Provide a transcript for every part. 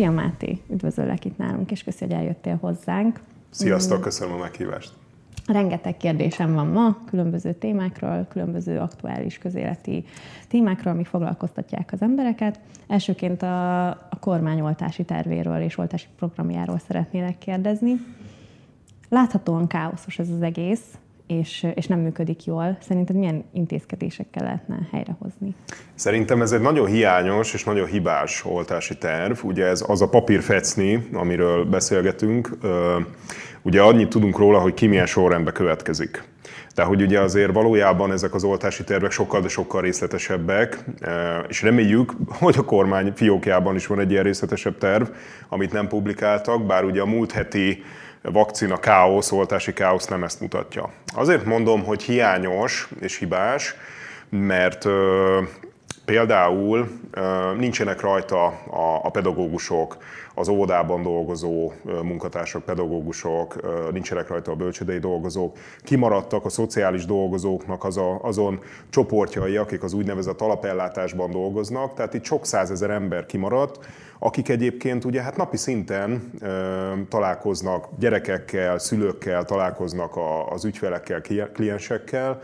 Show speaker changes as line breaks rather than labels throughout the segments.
Szia Máté, üdvözöllek itt nálunk, és köszi, hogy eljöttél hozzánk.
Sziasztok, mm. köszönöm a meghívást.
Rengeteg kérdésem van ma, különböző témákról, különböző aktuális közéleti témákról, amik foglalkoztatják az embereket. Elsőként a, a kormány oltási tervéről és oltási programjáról szeretnélek kérdezni. Láthatóan káoszos ez az egész, és, és nem működik jól. Szerinted milyen intézkedésekkel lehetne helyrehozni?
Szerintem ez egy nagyon hiányos és nagyon hibás oltási terv. Ugye ez az a papírfecni, amiről beszélgetünk. Ugye annyit tudunk róla, hogy ki milyen sorrendbe következik. De hogy ugye azért valójában ezek az oltási tervek sokkal, de sokkal részletesebbek, és reméljük, hogy a kormány fiókjában is van egy ilyen részletesebb terv, amit nem publikáltak, bár ugye a múlt heti vakcina káosz, oltási káosz nem ezt mutatja. Azért mondom, hogy hiányos és hibás, mert például nincsenek rajta a pedagógusok, az óvodában dolgozó munkatársak, pedagógusok, nincsenek rajta a bölcsödei dolgozók, kimaradtak a szociális dolgozóknak az a, azon csoportjai, akik az úgynevezett alapellátásban dolgoznak, tehát itt sok százezer ember kimaradt, akik egyébként ugye hát napi szinten ö, találkoznak gyerekekkel, szülőkkel, találkoznak a, az ügyfelekkel, kliensekkel,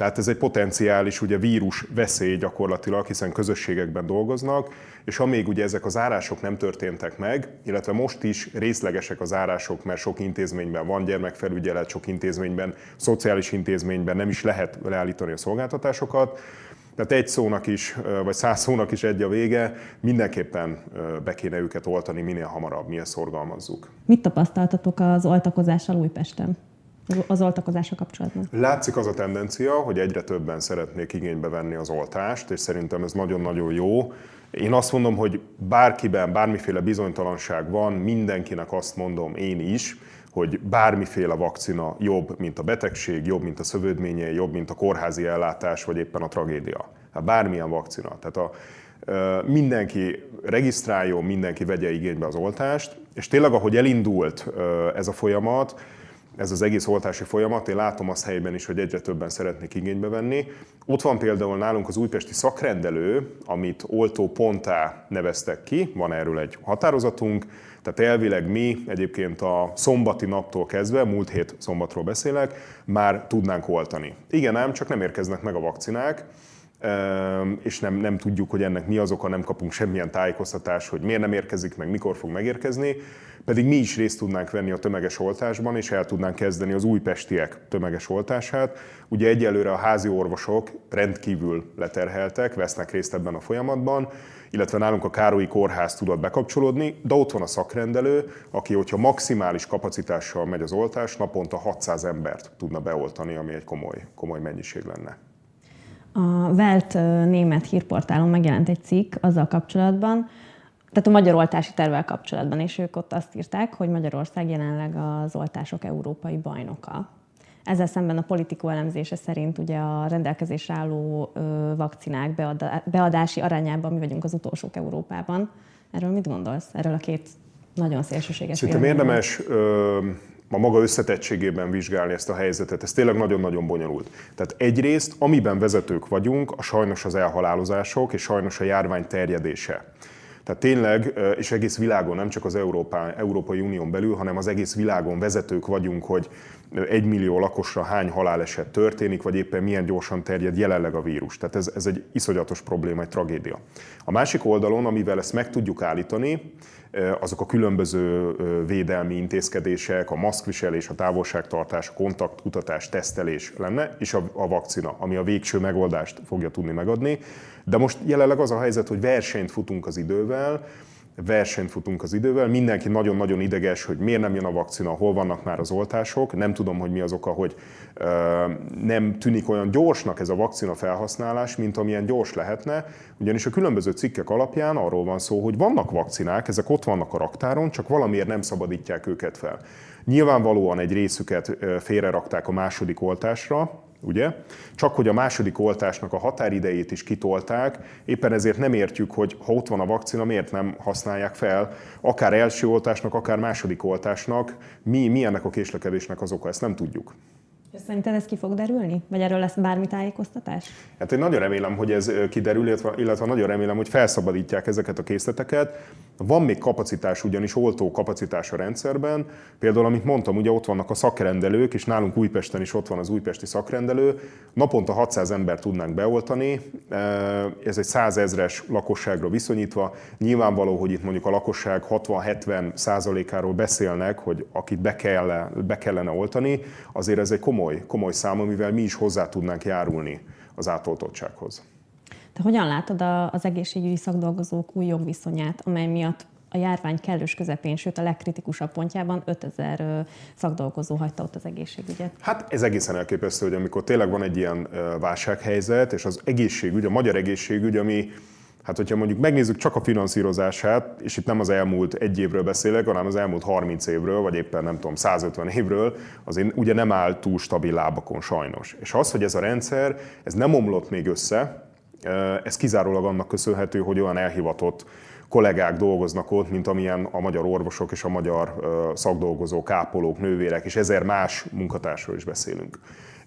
tehát ez egy potenciális ugye vírus veszély gyakorlatilag, hiszen közösségekben dolgoznak, és amíg ugye ezek az árások nem történtek meg, illetve most is részlegesek az árások, mert sok intézményben van gyermekfelügyelet, sok intézményben, szociális intézményben nem is lehet leállítani a szolgáltatásokat, tehát egy szónak is, vagy száz szónak is egy a vége, mindenképpen be kéne őket oltani minél hamarabb, mi ezt szorgalmazzuk.
Mit tapasztaltatok az oltakozással Újpesten? Az oltakozásra kapcsolatban?
Látszik az a tendencia, hogy egyre többen szeretnék igénybe venni az oltást, és szerintem ez nagyon-nagyon jó. Én azt mondom, hogy bárkiben bármiféle bizonytalanság van, mindenkinek azt mondom én is, hogy bármiféle vakcina jobb, mint a betegség, jobb, mint a szövődménye, jobb, mint a kórházi ellátás, vagy éppen a tragédia. Hát bármilyen vakcina. Tehát a, mindenki regisztráljon, mindenki vegye igénybe az oltást, és tényleg ahogy elindult ez a folyamat, ez az egész oltási folyamat, én látom azt helyben is, hogy egyre többen szeretnék igénybe venni. Ott van például nálunk az újpesti szakrendelő, amit oltó pontá neveztek ki, van erről egy határozatunk, tehát elvileg mi egyébként a szombati naptól kezdve, múlt hét szombatról beszélek, már tudnánk oltani. Igen ám, csak nem érkeznek meg a vakcinák, és nem, nem tudjuk, hogy ennek mi az oka, nem kapunk semmilyen tájékoztatást, hogy miért nem érkezik meg, mikor fog megérkezni, pedig mi is részt tudnánk venni a tömeges oltásban, és el tudnánk kezdeni az újpestiek tömeges oltását. Ugye egyelőre a házi orvosok rendkívül leterheltek, vesznek részt ebben a folyamatban, illetve nálunk a Károlyi Kórház tudott bekapcsolódni, de ott van a szakrendelő, aki, hogyha maximális kapacitással megy az oltás, naponta 600 embert tudna beoltani, ami egy komoly, komoly mennyiség lenne.
A Welt német hírportálon megjelent egy cikk azzal kapcsolatban, tehát a magyar oltási tervvel kapcsolatban, és ők ott azt írták, hogy Magyarország jelenleg az oltások európai bajnoka. Ezzel szemben a politikó elemzése szerint ugye a rendelkezésre álló vakcinák beadási arányában mi vagyunk az utolsók Európában. Erről mit gondolsz? Erről a két nagyon szélsőséges
Szerintem érdemes a maga összetettségében vizsgálni ezt a helyzetet. Ez tényleg nagyon-nagyon bonyolult. Tehát egyrészt, amiben vezetők vagyunk, a sajnos az elhalálozások és sajnos a járvány terjedése. Tehát tényleg, és egész világon, nem csak az Európá, Európai Unión belül, hanem az egész világon vezetők vagyunk, hogy egy millió lakosra hány haláleset történik, vagy éppen milyen gyorsan terjed jelenleg a vírus. Tehát ez, ez egy iszonyatos probléma, egy tragédia. A másik oldalon, amivel ezt meg tudjuk állítani, azok a különböző védelmi intézkedések, a maszkviselés, a távolságtartás, a kontaktkutatás, tesztelés lenne, és a, a vakcina, ami a végső megoldást fogja tudni megadni. De most jelenleg az a helyzet, hogy versenyt futunk az idővel, versenyt futunk az idővel, mindenki nagyon-nagyon ideges, hogy miért nem jön a vakcina, hol vannak már az oltások, nem tudom, hogy mi az oka, hogy nem tűnik olyan gyorsnak ez a vakcina felhasználás, mint amilyen gyors lehetne, ugyanis a különböző cikkek alapján arról van szó, hogy vannak vakcinák, ezek ott vannak a raktáron, csak valamiért nem szabadítják őket fel. Nyilvánvalóan egy részüket félrerakták a második oltásra, ugye? Csak hogy a második oltásnak a határidejét is kitolták, éppen ezért nem értjük, hogy ha ott van a vakcina, miért nem használják fel, akár első oltásnak, akár második oltásnak, mi, mi ennek a késlekedésnek az oka, ezt nem tudjuk.
Szerinted ez ki fog derülni? Vagy erről lesz bármi tájékoztatás?
Hát én nagyon remélem, hogy ez kiderül, illetve, illetve nagyon remélem, hogy felszabadítják ezeket a készleteket. Van még kapacitás, ugyanis oltó kapacitás a rendszerben. Például, amit mondtam, ugye ott vannak a szakrendelők, és nálunk Újpesten is ott van az újpesti szakrendelő. Naponta 600 ember tudnánk beoltani, ez egy 100 ezres lakosságra viszonyítva. Nyilvánvaló, hogy itt mondjuk a lakosság 60-70 százalékáról beszélnek, hogy akit be, kell, be kellene oltani, azért ez egy komoly, komoly szám, amivel mi is hozzá tudnánk járulni az átoltottsághoz.
Te hogyan látod az egészségügyi szakdolgozók új jogviszonyát, amely miatt a járvány kellős közepén, sőt a legkritikusabb pontjában 5000 szakdolgozó hagyta ott az egészségügyet.
Hát ez egészen elképesztő, hogy amikor tényleg van egy ilyen válsághelyzet, és az egészségügy, a magyar egészségügy, ami Hát, hogyha mondjuk megnézzük csak a finanszírozását, és itt nem az elmúlt egy évről beszélek, hanem az elmúlt 30 évről, vagy éppen nem tudom, 150 évről, azért ugye nem áll túl stabil lábakon sajnos. És az, hogy ez a rendszer, ez nem omlott még össze, ez kizárólag annak köszönhető, hogy olyan elhivatott kollégák dolgoznak ott, mint amilyen a magyar orvosok és a magyar szakdolgozók, ápolók, nővérek, és ezer más munkatársról is beszélünk.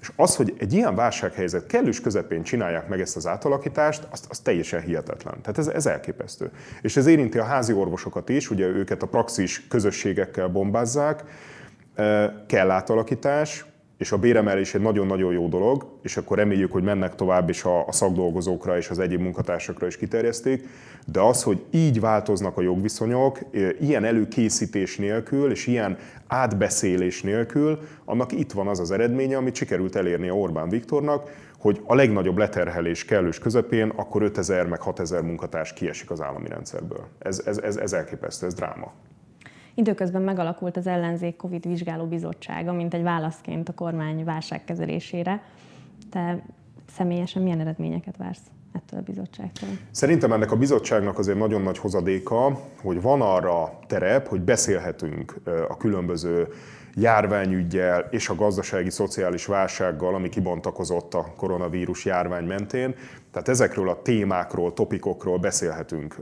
És az, hogy egy ilyen válsághelyzet kellős közepén csinálják meg ezt az átalakítást, az, az teljesen hihetetlen. Tehát ez, ez elképesztő. És ez érinti a házi orvosokat is, ugye őket a praxis közösségekkel bombázzák, kell átalakítás, és a béremelés egy nagyon-nagyon jó dolog, és akkor reméljük, hogy mennek tovább, és a, a szakdolgozókra és az egyéb munkatársakra is kiterjeszték, de az, hogy így változnak a jogviszonyok, ilyen előkészítés nélkül, és ilyen átbeszélés nélkül, annak itt van az az eredménye, amit sikerült a Orbán Viktornak, hogy a legnagyobb leterhelés kellős közepén akkor 5000 meg 6000 munkatárs kiesik az állami rendszerből. Ez, ez, ez, ez elképesztő, ez dráma.
Időközben megalakult az ellenzék Covid vizsgáló bizottsága, mint egy válaszként a kormány válságkezelésére. Te személyesen milyen eredményeket vársz ettől a bizottságtól?
Szerintem ennek a bizottságnak azért nagyon nagy hozadéka, hogy van arra terep, hogy beszélhetünk a különböző járványügyel és a gazdasági, szociális válsággal, ami kibontakozott a koronavírus járvány mentén. Tehát ezekről a témákról, topikokról beszélhetünk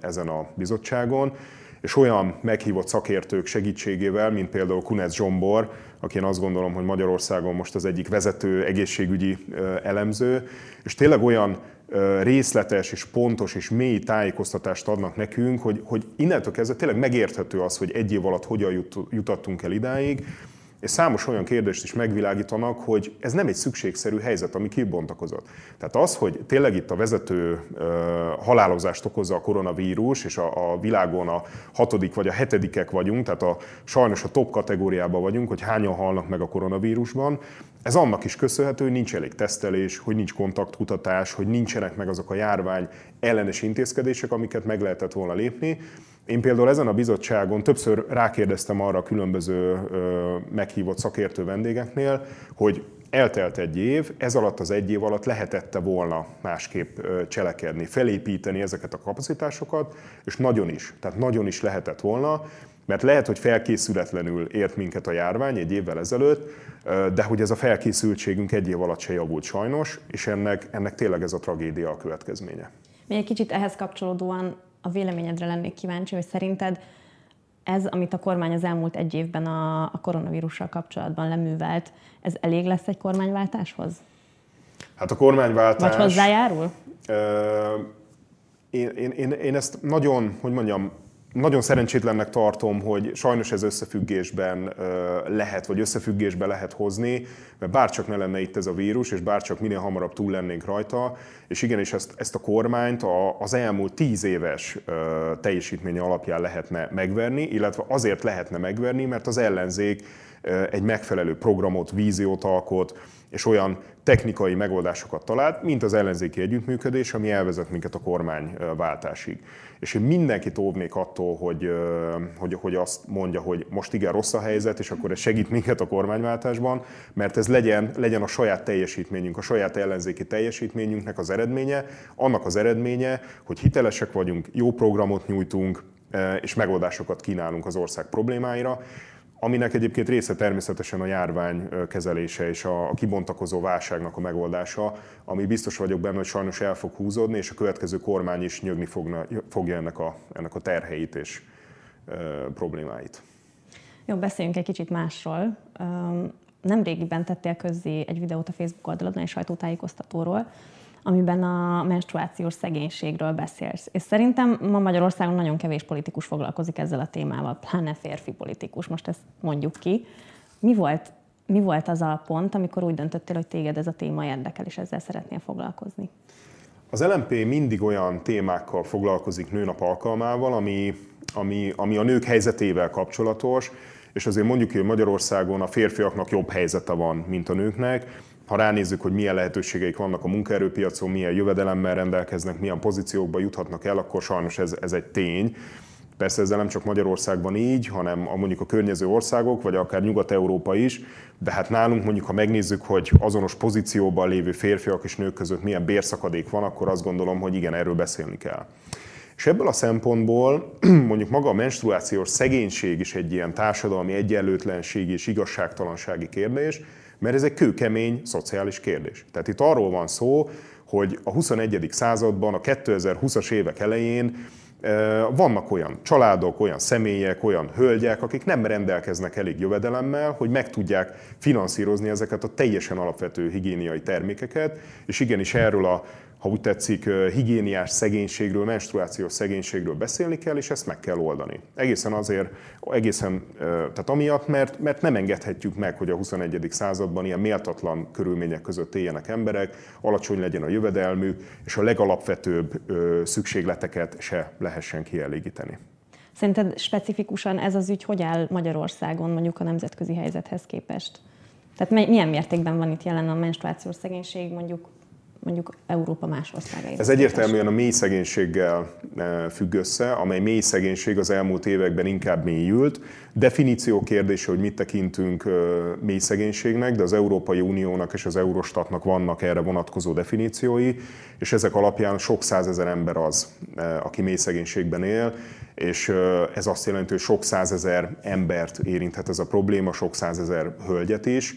ezen a bizottságon és olyan meghívott szakértők segítségével, mint például Kunec Zsombor, aki én azt gondolom, hogy Magyarországon most az egyik vezető egészségügyi elemző, és tényleg olyan részletes és pontos és mély tájékoztatást adnak nekünk, hogy, hogy innentől kezdve tényleg megérthető az, hogy egy év alatt hogyan jut, jutottunk el idáig, és számos olyan kérdést is megvilágítanak, hogy ez nem egy szükségszerű helyzet, ami kibontakozott. Tehát az, hogy tényleg itt a vezető halálozást okozza a koronavírus, és a, a világon a hatodik vagy a hetedikek vagyunk, tehát a, sajnos a top kategóriában vagyunk, hogy hányan halnak meg a koronavírusban, ez annak is köszönhető, hogy nincs elég tesztelés, hogy nincs kontaktkutatás, hogy nincsenek meg azok a járvány ellenes intézkedések, amiket meg lehetett volna lépni, én például ezen a bizottságon többször rákérdeztem arra a különböző meghívott szakértő vendégeknél, hogy eltelt egy év, ez alatt az egy év alatt lehetette volna másképp cselekedni, felépíteni ezeket a kapacitásokat, és nagyon is, tehát nagyon is lehetett volna, mert lehet, hogy felkészületlenül ért minket a járvány egy évvel ezelőtt, de hogy ez a felkészültségünk egy év alatt se javult sajnos, és ennek, ennek tényleg ez a tragédia a következménye.
Még egy kicsit ehhez kapcsolódóan a véleményedre lennék kíváncsi, hogy szerinted ez, amit a kormány az elmúlt egy évben a, a koronavírussal kapcsolatban leművelt, ez elég lesz egy kormányváltáshoz?
Hát a kormányváltás...
Vagy hozzájárul?
Ö, én, én, én, én ezt nagyon, hogy mondjam, nagyon szerencsétlennek tartom, hogy sajnos ez összefüggésben lehet, vagy összefüggésbe lehet hozni, mert bárcsak ne lenne itt ez a vírus, és bárcsak minél hamarabb túl lennénk rajta, és igenis ezt, ezt a kormányt az elmúlt tíz éves teljesítménye alapján lehetne megverni, illetve azért lehetne megverni, mert az ellenzék egy megfelelő programot, víziót alkot, és olyan technikai megoldásokat talált, mint az ellenzéki együttműködés, ami elvezet minket a kormányváltásig. És én mindenkit óvnék attól, hogy, hogy, hogy azt mondja, hogy most igen rossz a helyzet, és akkor ez segít minket a kormányváltásban, mert ez legyen, legyen a saját teljesítményünk, a saját ellenzéki teljesítményünknek az eredménye, annak az eredménye, hogy hitelesek vagyunk, jó programot nyújtunk, és megoldásokat kínálunk az ország problémáira, aminek egyébként része természetesen a járvány kezelése és a kibontakozó válságnak a megoldása, ami biztos vagyok benne, hogy sajnos el fog húzódni, és a következő kormány is nyögni fogna, fogja ennek a, ennek a terheit és e, problémáit.
Jó, beszéljünk egy kicsit másról. nemrégiben tettél közzé egy videót a Facebook oldalon egy sajtótájékoztatóról, amiben a menstruációs szegénységről beszélsz. És szerintem ma Magyarországon nagyon kevés politikus foglalkozik ezzel a témával, pláne férfi politikus, most ezt mondjuk ki. Mi volt, mi volt az a pont, amikor úgy döntöttél, hogy téged ez a téma érdekel, és ezzel szeretnél foglalkozni?
Az LMP mindig olyan témákkal foglalkozik nőnap alkalmával, ami, ami, ami a nők helyzetével kapcsolatos, és azért mondjuk, hogy Magyarországon a férfiaknak jobb helyzete van, mint a nőknek. Ha ránézzük, hogy milyen lehetőségeik vannak a munkaerőpiacon, milyen jövedelemmel rendelkeznek, milyen pozíciókba juthatnak el, akkor sajnos ez, ez egy tény. Persze ezzel nem csak Magyarországban így, hanem a mondjuk a környező országok, vagy akár Nyugat-Európa is, de hát nálunk mondjuk, ha megnézzük, hogy azonos pozícióban lévő férfiak és nők között milyen bérszakadék van, akkor azt gondolom, hogy igen, erről beszélni kell. És ebből a szempontból mondjuk maga a menstruációs szegénység is egy ilyen társadalmi egyenlőtlenség és igazságtalansági kérdés, mert ez egy kőkemény szociális kérdés. Tehát itt arról van szó, hogy a 21. században, a 2020-as évek elején vannak olyan családok, olyan személyek, olyan hölgyek, akik nem rendelkeznek elég jövedelemmel, hogy meg tudják finanszírozni ezeket a teljesen alapvető higiéniai termékeket, és igenis erről a ha úgy tetszik, higiéniás szegénységről, menstruációs szegénységről beszélni kell, és ezt meg kell oldani. Egészen azért, egészen, tehát amiatt, mert, mert nem engedhetjük meg, hogy a 21. században ilyen méltatlan körülmények között éljenek emberek, alacsony legyen a jövedelmük, és a legalapvetőbb szükségleteket se lehessen kielégíteni.
Szerinted specifikusan ez az ügy hogy áll Magyarországon mondjuk a nemzetközi helyzethez képest? Tehát milyen mértékben van itt jelen a menstruációs szegénység mondjuk mondjuk Európa más országai.
Ez egyértelműen a mély szegénységgel eh, függ össze, amely mély szegénység az elmúlt években inkább mélyült. Definíció kérdése, hogy mit tekintünk eh, mély szegénységnek, de az Európai Uniónak és az Eurostatnak vannak erre vonatkozó definíciói, és ezek alapján sok százezer ember az, eh, aki mély szegénységben él, és ez azt jelenti, hogy sok százezer embert érinthet ez a probléma, sok százezer hölgyet is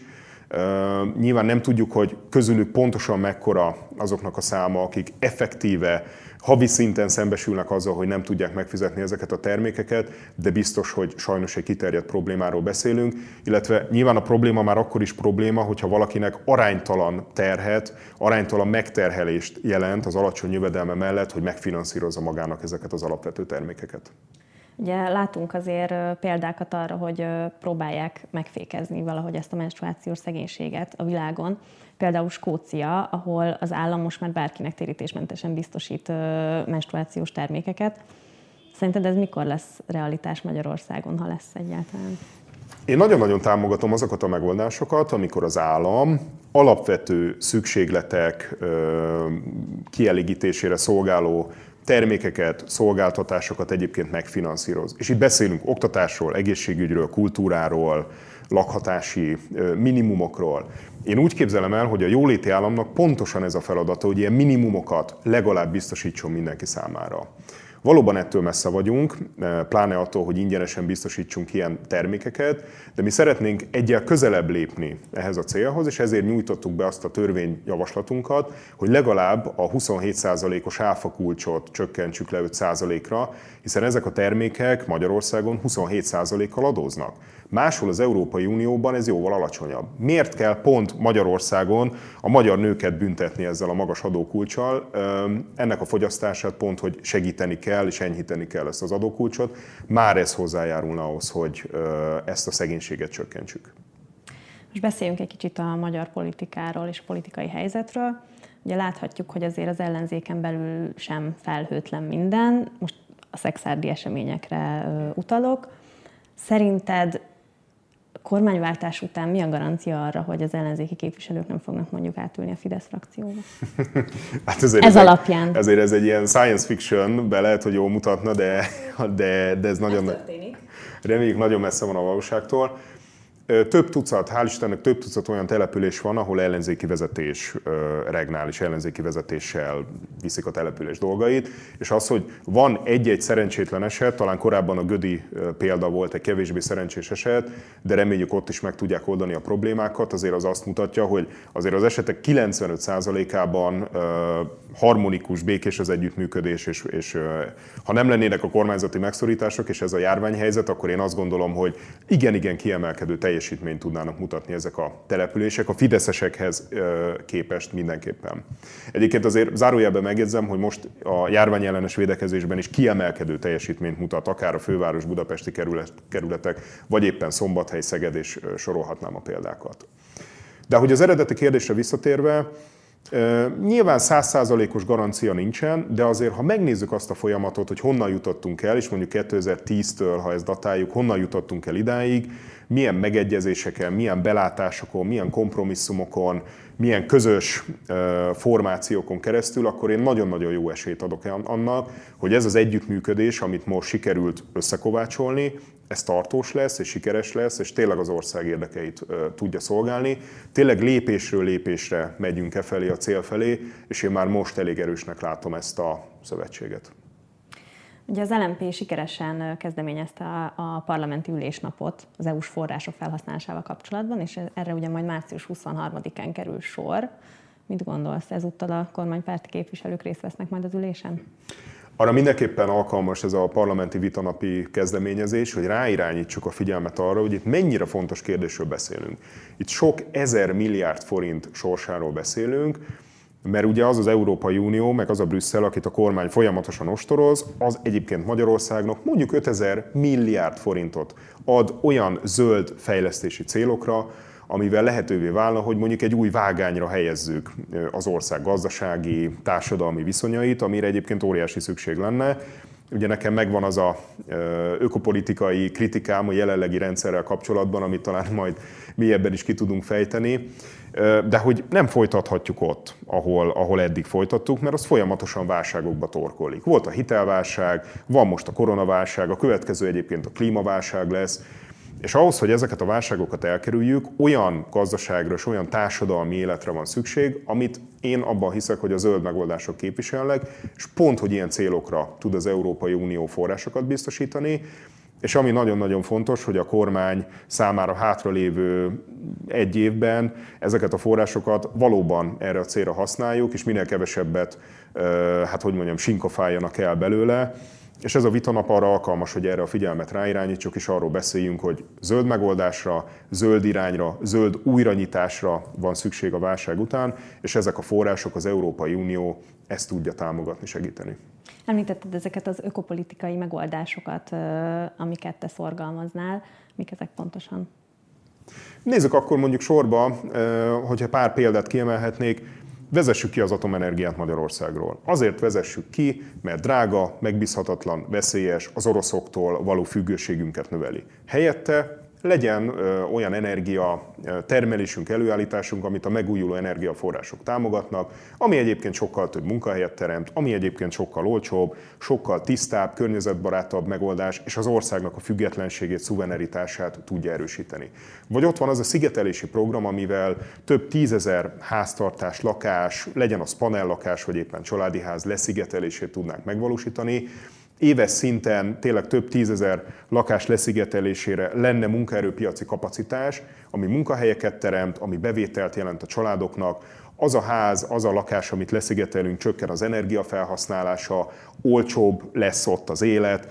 Nyilván nem tudjuk, hogy közülük pontosan mekkora azoknak a száma, akik effektíve havi szinten szembesülnek azzal, hogy nem tudják megfizetni ezeket a termékeket, de biztos, hogy sajnos egy kiterjedt problémáról beszélünk, illetve nyilván a probléma már akkor is probléma, hogyha valakinek aránytalan terhet, aránytalan megterhelést jelent az alacsony jövedelme mellett, hogy megfinanszírozza magának ezeket az alapvető termékeket.
Ugye látunk azért példákat arra, hogy próbálják megfékezni valahogy ezt a menstruációs szegénységet a világon. Például Skócia, ahol az állam most már bárkinek térítésmentesen biztosít menstruációs termékeket. Szerinted ez mikor lesz realitás Magyarországon, ha lesz egyáltalán?
Én nagyon-nagyon támogatom azokat a megoldásokat, amikor az állam alapvető szükségletek kielégítésére szolgáló termékeket, szolgáltatásokat egyébként megfinanszíroz. És itt beszélünk oktatásról, egészségügyről, kultúráról, lakhatási minimumokról. Én úgy képzelem el, hogy a jóléti államnak pontosan ez a feladata, hogy ilyen minimumokat legalább biztosítson mindenki számára. Valóban ettől messze vagyunk, eh, pláne attól, hogy ingyenesen biztosítsunk ilyen termékeket, de mi szeretnénk egyel közelebb lépni ehhez a célhoz, és ezért nyújtottuk be azt a törvényjavaslatunkat, hogy legalább a 27%-os áfa kulcsot csökkentsük le 5%-ra, hiszen ezek a termékek Magyarországon 27%-kal adóznak. Máshol az Európai Unióban ez jóval alacsonyabb. Miért kell pont Magyarországon a magyar nőket büntetni ezzel a magas adókulcsal? Ennek a fogyasztását pont, hogy segíteni kell és enyhíteni kell ezt az adókulcsot. Már ez hozzájárulna ahhoz, hogy ezt a szegénységet csökkentsük.
Most beszéljünk egy kicsit a magyar politikáról és politikai helyzetről. Ugye láthatjuk, hogy azért az ellenzéken belül sem felhőtlen minden. Most a szexárdi eseményekre utalok. Szerinted kormányváltás után mi a garancia arra, hogy az ellenzéki képviselők nem fognak mondjuk átülni a Fidesz frakcióba?
hát ez, ez alapján. Ezért ez egy ilyen science fiction, be lehet, hogy jól mutatna, de, de, de ez nagyon... Reméljük nagyon messze van a valóságtól. Több tucat, hál' Istennek több tucat olyan település van, ahol ellenzéki vezetés regnál, és ellenzéki vezetéssel viszik a település dolgait, és az, hogy van egy-egy szerencsétlen eset, talán korábban a Gödi példa volt egy kevésbé szerencsés eset, de reméljük ott is meg tudják oldani a problémákat, azért az azt mutatja, hogy azért az esetek 95%-ában harmonikus, békés az együttműködés, és, és ha nem lennének a kormányzati megszorítások, és ez a járványhelyzet, akkor én azt gondolom, hogy igen-igen kiemelkedő teljesítmény teljesítményt tudnának mutatni ezek a települések, a fideszesekhez képest mindenképpen. Egyébként azért zárójelben megjegyzem, hogy most a járványellenes védekezésben is kiemelkedő teljesítményt mutat, akár a főváros budapesti kerületek, vagy éppen Szombathely, Szeged, és sorolhatnám a példákat. De hogy az eredeti kérdésre visszatérve, Nyilván százszázalékos garancia nincsen, de azért, ha megnézzük azt a folyamatot, hogy honnan jutottunk el, és mondjuk 2010-től, ha ezt datáljuk, honnan jutottunk el idáig, milyen megegyezéseken, milyen belátásokon, milyen kompromisszumokon, milyen közös formációkon keresztül, akkor én nagyon-nagyon jó esélyt adok annak, hogy ez az együttműködés, amit most sikerült összekovácsolni, ez tartós lesz, és sikeres lesz, és tényleg az ország érdekeit tudja szolgálni. Tényleg lépésről lépésre megyünk e felé, a cél felé, és én már most elég erősnek látom ezt a szövetséget.
Ugye az LMP sikeresen kezdeményezte a parlamenti ülésnapot az EU-s források felhasználásával kapcsolatban, és erre ugye majd március 23-án kerül sor. Mit gondolsz, ezúttal a kormánypárti képviselők részt vesznek majd az ülésen?
Arra mindenképpen alkalmas ez a parlamenti vitanapi kezdeményezés, hogy ráirányítsuk a figyelmet arra, hogy itt mennyire fontos kérdésről beszélünk. Itt sok ezer milliárd forint sorsáról beszélünk, mert ugye az az Európai Unió, meg az a Brüsszel, akit a kormány folyamatosan ostoroz, az egyébként Magyarországnak mondjuk 5000 milliárd forintot ad olyan zöld fejlesztési célokra, amivel lehetővé válna, hogy mondjuk egy új vágányra helyezzük az ország gazdasági, társadalmi viszonyait, amire egyébként óriási szükség lenne. Ugye nekem megvan az a ökopolitikai kritikám a jelenlegi rendszerrel kapcsolatban, amit talán majd mélyebben is ki tudunk fejteni, de hogy nem folytathatjuk ott, ahol, ahol eddig folytattuk, mert az folyamatosan válságokba torkolik. Volt a hitelválság, van most a koronaválság, a következő egyébként a klímaválság lesz, és ahhoz, hogy ezeket a válságokat elkerüljük, olyan gazdaságra és olyan társadalmi életre van szükség, amit én abban hiszek, hogy a zöld megoldások képviselnek, és pont, hogy ilyen célokra tud az Európai Unió forrásokat biztosítani, és ami nagyon-nagyon fontos, hogy a kormány számára hátralévő egy évben ezeket a forrásokat valóban erre a célra használjuk, és minél kevesebbet, hát hogy mondjam, sinkafáljanak el belőle, és ez a vitanap arra alkalmas, hogy erre a figyelmet ráirányítsuk, és arról beszéljünk, hogy zöld megoldásra, zöld irányra, zöld újranyitásra van szükség a válság után, és ezek a források az Európai Unió ezt tudja támogatni, segíteni.
Említetted ezeket az ökopolitikai megoldásokat, amiket te szorgalmaznál. Mik ezek pontosan?
Nézzük akkor mondjuk sorba, hogyha pár példát kiemelhetnék. Vezessük ki az atomenergiát Magyarországról. Azért vezessük ki, mert drága, megbízhatatlan, veszélyes, az oroszoktól való függőségünket növeli. Helyette legyen olyan energia termelésünk, előállításunk, amit a megújuló energiaforrások támogatnak, ami egyébként sokkal több munkahelyet teremt, ami egyébként sokkal olcsóbb, sokkal tisztább, környezetbarátabb megoldás, és az országnak a függetlenségét, szuverenitását tudja erősíteni. Vagy ott van az a szigetelési program, amivel több tízezer háztartás, lakás, legyen az panellakás, vagy éppen családi ház leszigetelését tudnánk megvalósítani, éves szinten tényleg több tízezer lakás leszigetelésére lenne munkaerőpiaci kapacitás, ami munkahelyeket teremt, ami bevételt jelent a családoknak, az a ház, az a lakás, amit leszigetelünk, csökken az energiafelhasználása, olcsóbb lesz ott az élet,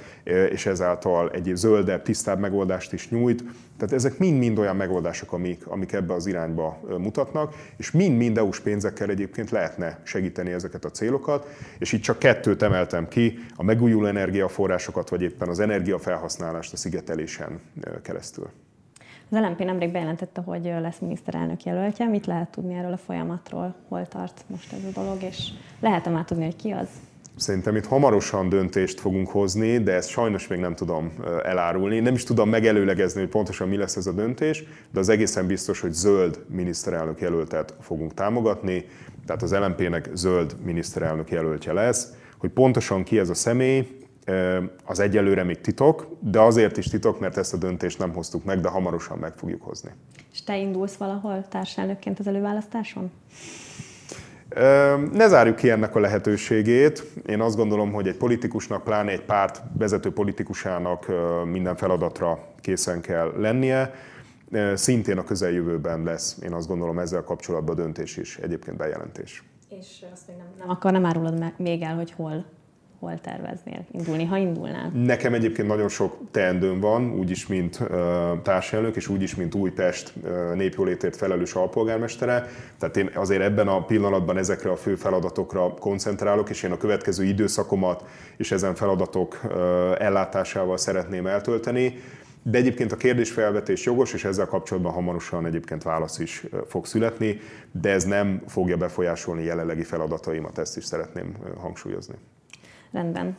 és ezáltal egy zöldebb, tisztább megoldást is nyújt. Tehát ezek mind-mind olyan megoldások, amik, amik ebbe az irányba mutatnak, és mind-mind EU-s pénzekkel egyébként lehetne segíteni ezeket a célokat, és itt csak kettőt emeltem ki, a megújuló energiaforrásokat, vagy éppen az energiafelhasználást a szigetelésen keresztül.
Az LNP nemrég bejelentette, hogy lesz miniszterelnök jelöltje. Mit lehet tudni erről a folyamatról? Hol tart most ez a dolog, és lehet-e már tudni, hogy ki az?
Szerintem itt hamarosan döntést fogunk hozni, de ezt sajnos még nem tudom elárulni. Nem is tudom megelőlegezni, hogy pontosan mi lesz ez a döntés, de az egészen biztos, hogy zöld miniszterelnök jelöltet fogunk támogatni, tehát az LMP-nek zöld miniszterelnök jelöltje lesz. Hogy pontosan ki ez a személy, az egyelőre még titok, de azért is titok, mert ezt a döntést nem hoztuk meg, de hamarosan meg fogjuk hozni.
És te indulsz valahol társelnökként az előválasztáson?
Ne zárjuk ki ennek a lehetőségét. Én azt gondolom, hogy egy politikusnak, pláne egy párt vezető politikusának minden feladatra készen kell lennie. Szintén a közeljövőben lesz, én azt gondolom, ezzel kapcsolatban döntés is, egyébként bejelentés.
És azt még nem, nem akkor nem árulod még el, hogy hol hol terveznél indulni, ha indulnál?
Nekem egyébként nagyon sok teendőm van, úgyis, mint társelnök, és úgyis, mint Újpest uh, népjólétért felelős alpolgármestere. Tehát én azért ebben a pillanatban ezekre a fő feladatokra koncentrálok, és én a következő időszakomat és ezen feladatok ellátásával szeretném eltölteni. De egyébként a kérdésfelvetés jogos, és ezzel kapcsolatban hamarosan egyébként válasz is fog születni, de ez nem fogja befolyásolni jelenlegi feladataimat, ezt is szeretném hangsúlyozni.
Rendben.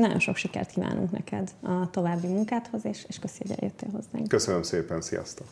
Nagyon sok sikert kívánunk neked a további munkádhoz, és, és köszi, hogy eljöttél hozzánk.
Köszönöm szépen, sziasztok!